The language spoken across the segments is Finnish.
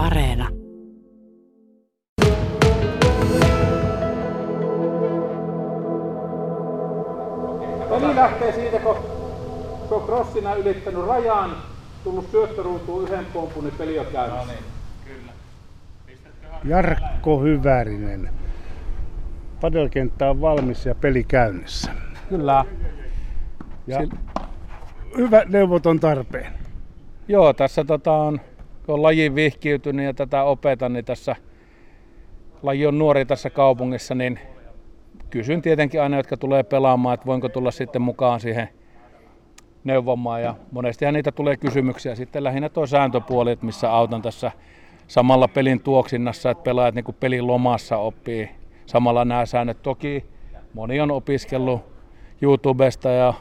Areena. Peli lähtee siitä, kun se on crossina ylittänyt rajan, tullut syöttöruutuun yhden pompun, niin peli on käynnissä. No niin, Jarkko Hyvärinen. Padelkenttä on valmis ja peli käynnissä. Kyllä. Ja hyvä neuvot on tarpeen. Joo, tässä tota on, kun on lajiin vihkiytynyt ja tätä opetan, niin tässä laji on nuori tässä kaupungissa, niin kysyn tietenkin aina, jotka tulee pelaamaan, että voinko tulla sitten mukaan siihen neuvomaan. Ja monestihan niitä tulee kysymyksiä sitten lähinnä tuo sääntöpuoli, että missä autan tässä samalla pelin tuoksinnassa, että pelaajat niin pelin lomassa oppii samalla nämä säännöt. Toki moni on opiskellut YouTubesta ja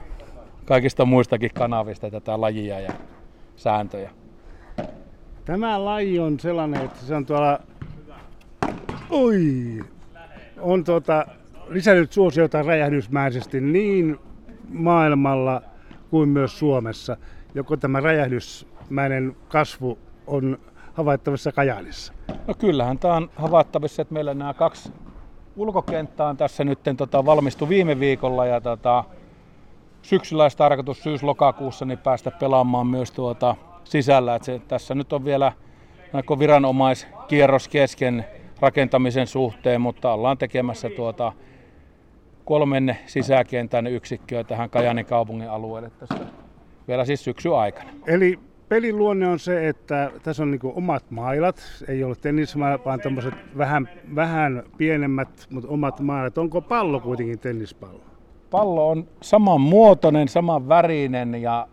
kaikista muistakin kanavista tätä lajia ja sääntöjä. Tämä laji on sellainen, että se on tuolla... Oi! On tuota, lisännyt suosiota räjähdysmäisesti niin maailmalla kuin myös Suomessa. Joko tämä räjähdysmäinen kasvu on havaittavissa Kajaanissa? No kyllähän tämä on havaittavissa, että meillä nämä kaksi ulkokenttää on tässä nyt tota, valmistu viime viikolla ja tota, syksyllä tarkoitus syys-lokakuussa niin päästä pelaamaan myös tuota sisällä. Et se, tässä nyt on vielä viranomaiskierros kesken rakentamisen suhteen, mutta ollaan tekemässä tuota kolmen sisäkentän yksikköä tähän Kajanin kaupungin alueelle tässä vielä siis syksy aikana. Eli pelin luonne on se, että tässä on niin omat mailat, ei ole tennismailat, vaan tämmöiset vähän, vähän pienemmät, mutta omat mailat. Onko pallo kuitenkin tennispallo? Pallo on saman muotoinen, saman värinen ja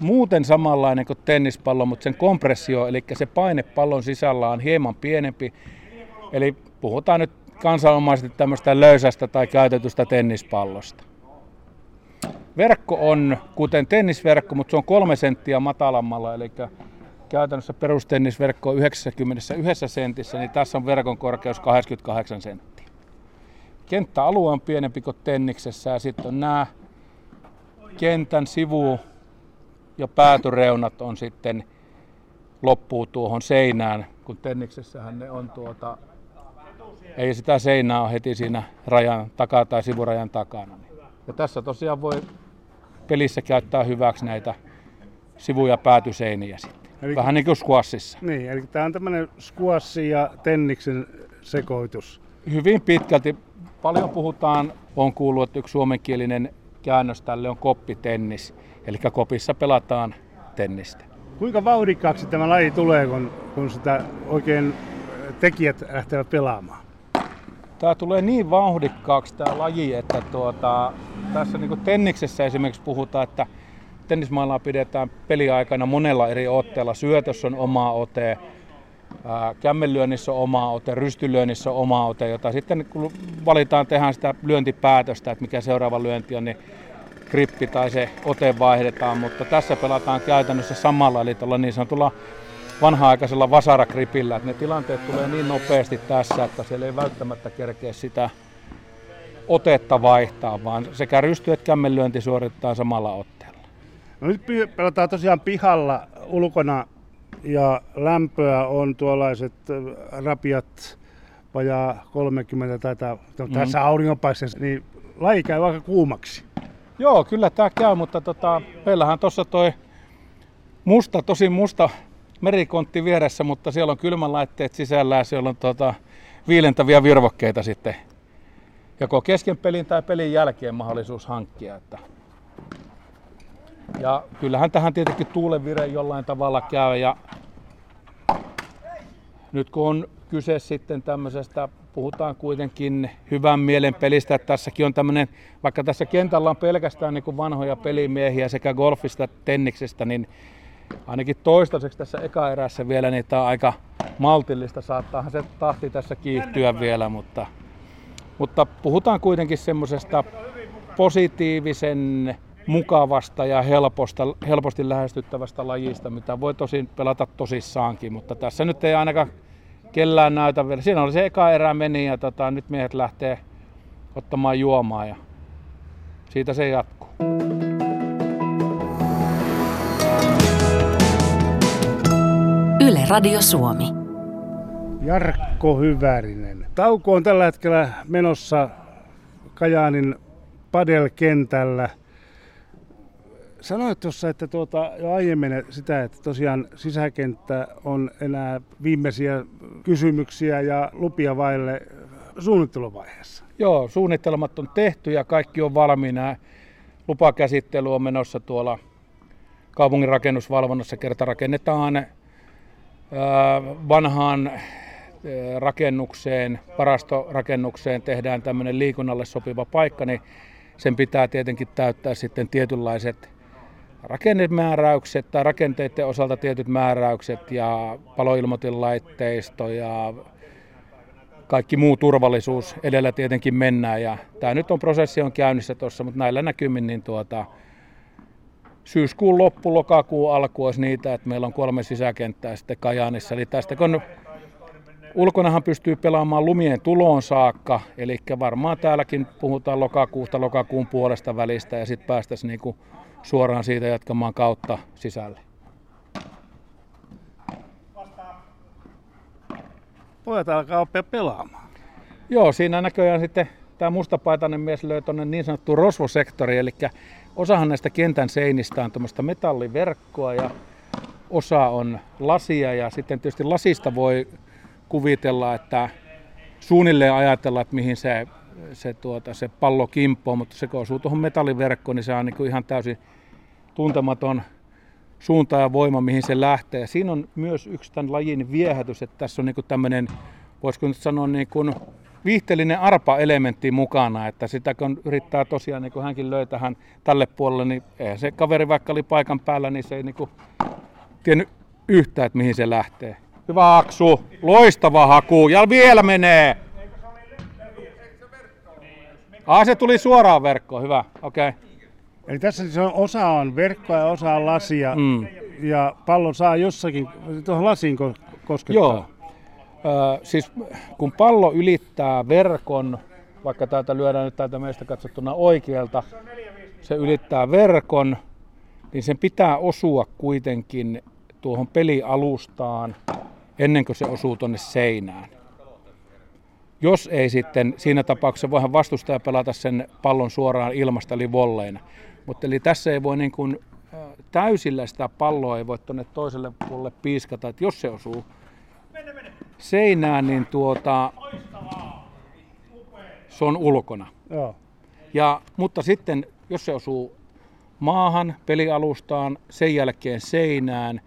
muuten samanlainen kuin tennispallo, mutta sen kompressio, eli se paine pallon sisällä on hieman pienempi. Eli puhutaan nyt kansanomaisesti tämmöistä löysästä tai käytetystä tennispallosta. Verkko on kuten tennisverkko, mutta se on kolme senttiä matalammalla, eli käytännössä perustennisverkko on 91 sentissä, niin tässä on verkon korkeus 88 senttiä. Kenttäalue on pienempi kuin tenniksessä ja sitten on nämä kentän sivu- ja päätyreunat on sitten loppuu tuohon seinään, kun tenniksessähän ne on tuota, ei sitä seinää ole heti siinä rajan takaa tai sivurajan takana. Ja tässä tosiaan voi pelissä käyttää hyväksi näitä sivu- ja päätyseiniä sitten. Eli, Vähän niin kuin squashissa. Niin, eli tämä on tämmöinen squashi ja tenniksen sekoitus. Hyvin pitkälti. Paljon puhutaan, on kuullut, että yksi suomenkielinen käännös tälle on koppitennis. Eli kopissa pelataan tennistä. Kuinka vauhdikkaaksi tämä laji tulee, kun, kun sitä oikein tekijät lähtevät pelaamaan? Tämä tulee niin vauhdikkaaksi tämä laji, että tuota, tässä niin tenniksessä esimerkiksi puhutaan, että tennismailaa pidetään peliaikana monella eri otteella. Syötössä on oma ote, kämmenlyönnissä on oma ote, rystylyönnissä on oma ote, jota sitten kun valitaan, tehdään sitä lyöntipäätöstä, että mikä seuraava lyönti on, niin grippi tai se ote vaihdetaan, mutta tässä pelataan käytännössä samalla, eli tuolla niin sanotulla vanha-aikaisella vasarakripillä, että ne tilanteet tulee niin nopeasti tässä, että siellä ei välttämättä kerkeä sitä otetta vaihtaa, vaan sekä rysty että kämmenlyönti suoritetaan samalla otteella. No nyt pelataan tosiaan pihalla ulkona ja lämpöä on tuollaiset rapiat vajaa 30 tai mm. tässä auringonpaisteessa, niin laji käy aika kuumaksi. Joo, kyllä tämä käy, mutta tota, meillähän tuossa toi musta, tosi musta merikontti vieressä, mutta siellä on kylmänlaitteet sisällä ja siellä on tota, viilentäviä virvokkeita sitten joko kesken pelin tai pelin jälkeen mahdollisuus hankkia. Että. Ja kyllähän tähän tietenkin tuulenvire jollain tavalla käy ja nyt kun on kyse sitten tämmöisestä, puhutaan kuitenkin hyvän mielen pelistä, että tässäkin on tämmöinen, vaikka tässä kentällä on pelkästään niin kuin vanhoja pelimiehiä sekä golfista että tenniksestä, niin ainakin toistaiseksi tässä eka erässä vielä niin tämä on aika maltillista. Saattaa se tahti tässä kiihtyä vielä, mutta, mutta puhutaan kuitenkin semmoisesta positiivisen mukavasta ja helposta, helposti lähestyttävästä lajista, mitä voi tosin pelata tosissaankin, mutta tässä nyt ei ainakaan kellään näytä vielä. Siinä oli se eka erä meni ja tota, nyt miehet lähtee ottamaan juomaa ja siitä se jatkuu. Yle Radio Suomi. Jarkko Hyvärinen. Tauko on tällä hetkellä menossa Kajaanin padelkentällä. Sanoit tuossa, että tuota, jo aiemmin sitä, että tosiaan sisäkenttä on enää viimeisiä kysymyksiä ja lupia vaille suunnitteluvaiheessa. Joo, suunnitelmat on tehty ja kaikki on valmiina. Lupakäsittely on menossa tuolla kaupungin rakennusvalvonnassa. Kerta rakennetaan vanhaan rakennukseen, varastorakennukseen tehdään tämmöinen liikunnalle sopiva paikka, niin sen pitää tietenkin täyttää sitten tietynlaiset rakennemääräykset tai rakenteiden osalta tietyt määräykset ja paloilmoitinlaitteisto ja kaikki muu turvallisuus edellä tietenkin mennään. Ja tämä nyt on prosessi on käynnissä tuossa, mutta näillä näkymin niin tuota, syyskuun loppu, lokakuun alku olisi niitä, että meillä on kolme sisäkenttää sitten Kajaanissa. Eli tästä kun ulkonahan pystyy pelaamaan lumien tuloon saakka, eli varmaan täälläkin puhutaan lokakuusta, lokakuun puolesta välistä ja sitten päästäisiin niinku suoraan siitä jatkamaan kautta sisälle. Pojat alkaa oppia pelaamaan. Joo, siinä näköjään sitten tämä mustapaitainen mies löi tuonne niin sanottu rosvosektori, eli osahan näistä kentän seinistä on tuommoista metalliverkkoa ja osa on lasia ja sitten tietysti lasista voi kuvitella, että suunnilleen ajatella, että mihin se, se, tuota, se pallo kimppoo, mutta se kun osuu tuohon metalliverkkoon, niin se on niin ihan täysin tuntematon suunta ja voima, mihin se lähtee. Siinä on myös yksi tämän lajin viehätys, että tässä on niin tämmöinen, voisiko nyt sanoa niin kuin viihteellinen arpa-elementti mukana, että sitä kun yrittää tosiaan, niin kuin hänkin löi tähän tälle puolelle, niin eihän se kaveri vaikka oli paikan päällä, niin se ei niin kuin tiennyt yhtään, että mihin se lähtee. Hyvä Aksu, loistava haku, ja vielä menee. Ah, se tuli suoraan verkkoon, hyvä, okei. Okay. Eli tässä siis on, osa on verkkoa ja osa on lasia, mm. ja pallo saa jossakin, tuohon lasiin koskettaa. Joo, siis kun pallo ylittää verkon, vaikka täältä lyödään nyt täältä meistä katsottuna oikealta, se ylittää verkon, niin sen pitää osua kuitenkin tuohon pelialustaan ennen kuin se osuu tuonne seinään. Jos ei sitten, siinä tapauksessa voihan vastustaja pelata sen pallon suoraan ilmasta eli volleina. Mutta eli tässä ei voi niin kuin, täysillä sitä palloa ei voi tuonne toiselle puolelle piiskata, että jos se osuu seinään, niin tuota, se on ulkona. Joo. Ja, mutta sitten, jos se osuu maahan, pelialustaan, sen jälkeen seinään,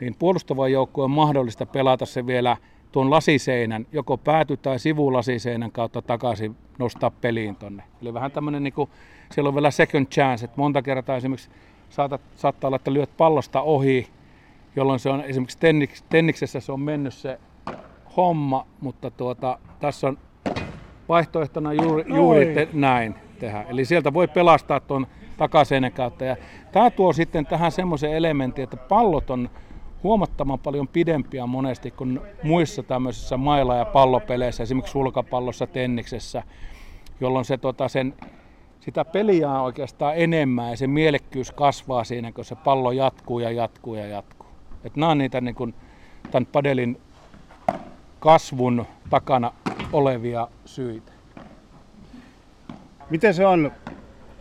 niin puolustavan joukkueen on mahdollista pelata se vielä tuon lasiseinän, joko pääty- tai sivulasiseinän kautta takaisin nostaa peliin tonne. Eli vähän tämmöinen, niin kuin, siellä on vielä second chance, että monta kertaa esimerkiksi saatat, saattaa olla, että lyöt pallosta ohi, jolloin se on esimerkiksi tenniks, tenniksessä se on mennyt se homma, mutta tuota, tässä on vaihtoehtona juuri, juuri te, näin tehdä. Eli sieltä voi pelastaa tuon takaseinän kautta. Ja tämä tuo sitten tähän semmoisen elementin, että pallot on huomattavan paljon pidempiä monesti kuin muissa tämmöisissä maila- ja pallopeleissä, esimerkiksi sulkapallossa, tenniksessä, jolloin se, tota, sen, sitä peliä on oikeastaan enemmän ja se mielekkyys kasvaa siinä, kun se pallo jatkuu ja jatkuu ja jatkuu. Et nämä on niitä niin kuin, tämän padelin kasvun takana olevia syitä. Miten se on?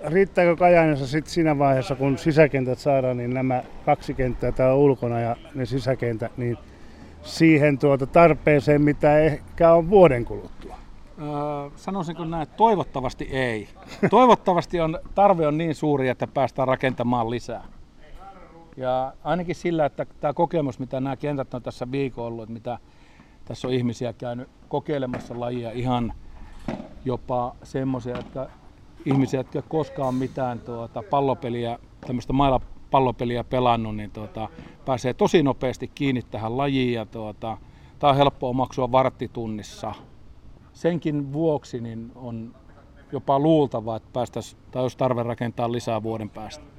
Riittääkö Kajaanissa sitten siinä vaiheessa, kun sisäkentät saadaan, niin nämä kaksi kenttää täällä ulkona ja ne sisäkentät, niin siihen tuota tarpeeseen, mitä ehkä on vuoden kuluttua? Öö, sanoisinko näin, että toivottavasti ei. Toivottavasti on, tarve on niin suuri, että päästään rakentamaan lisää. Ja ainakin sillä, että tämä kokemus, mitä nämä kentät on tässä viikon ollut, että mitä tässä on ihmisiä käynyt kokeilemassa lajia ihan jopa semmoisia, että ihmisiä, jotka koskaan mitään tuota, pallopeliä, tämmöistä mailla pallopeliä pelannut, niin tuota, pääsee tosi nopeasti kiinni tähän lajiin ja tuota, tämä on helppo omaksua varttitunnissa. Senkin vuoksi niin on jopa luultava, että päästäisiin, tai jos tarve rakentaa lisää vuoden päästä.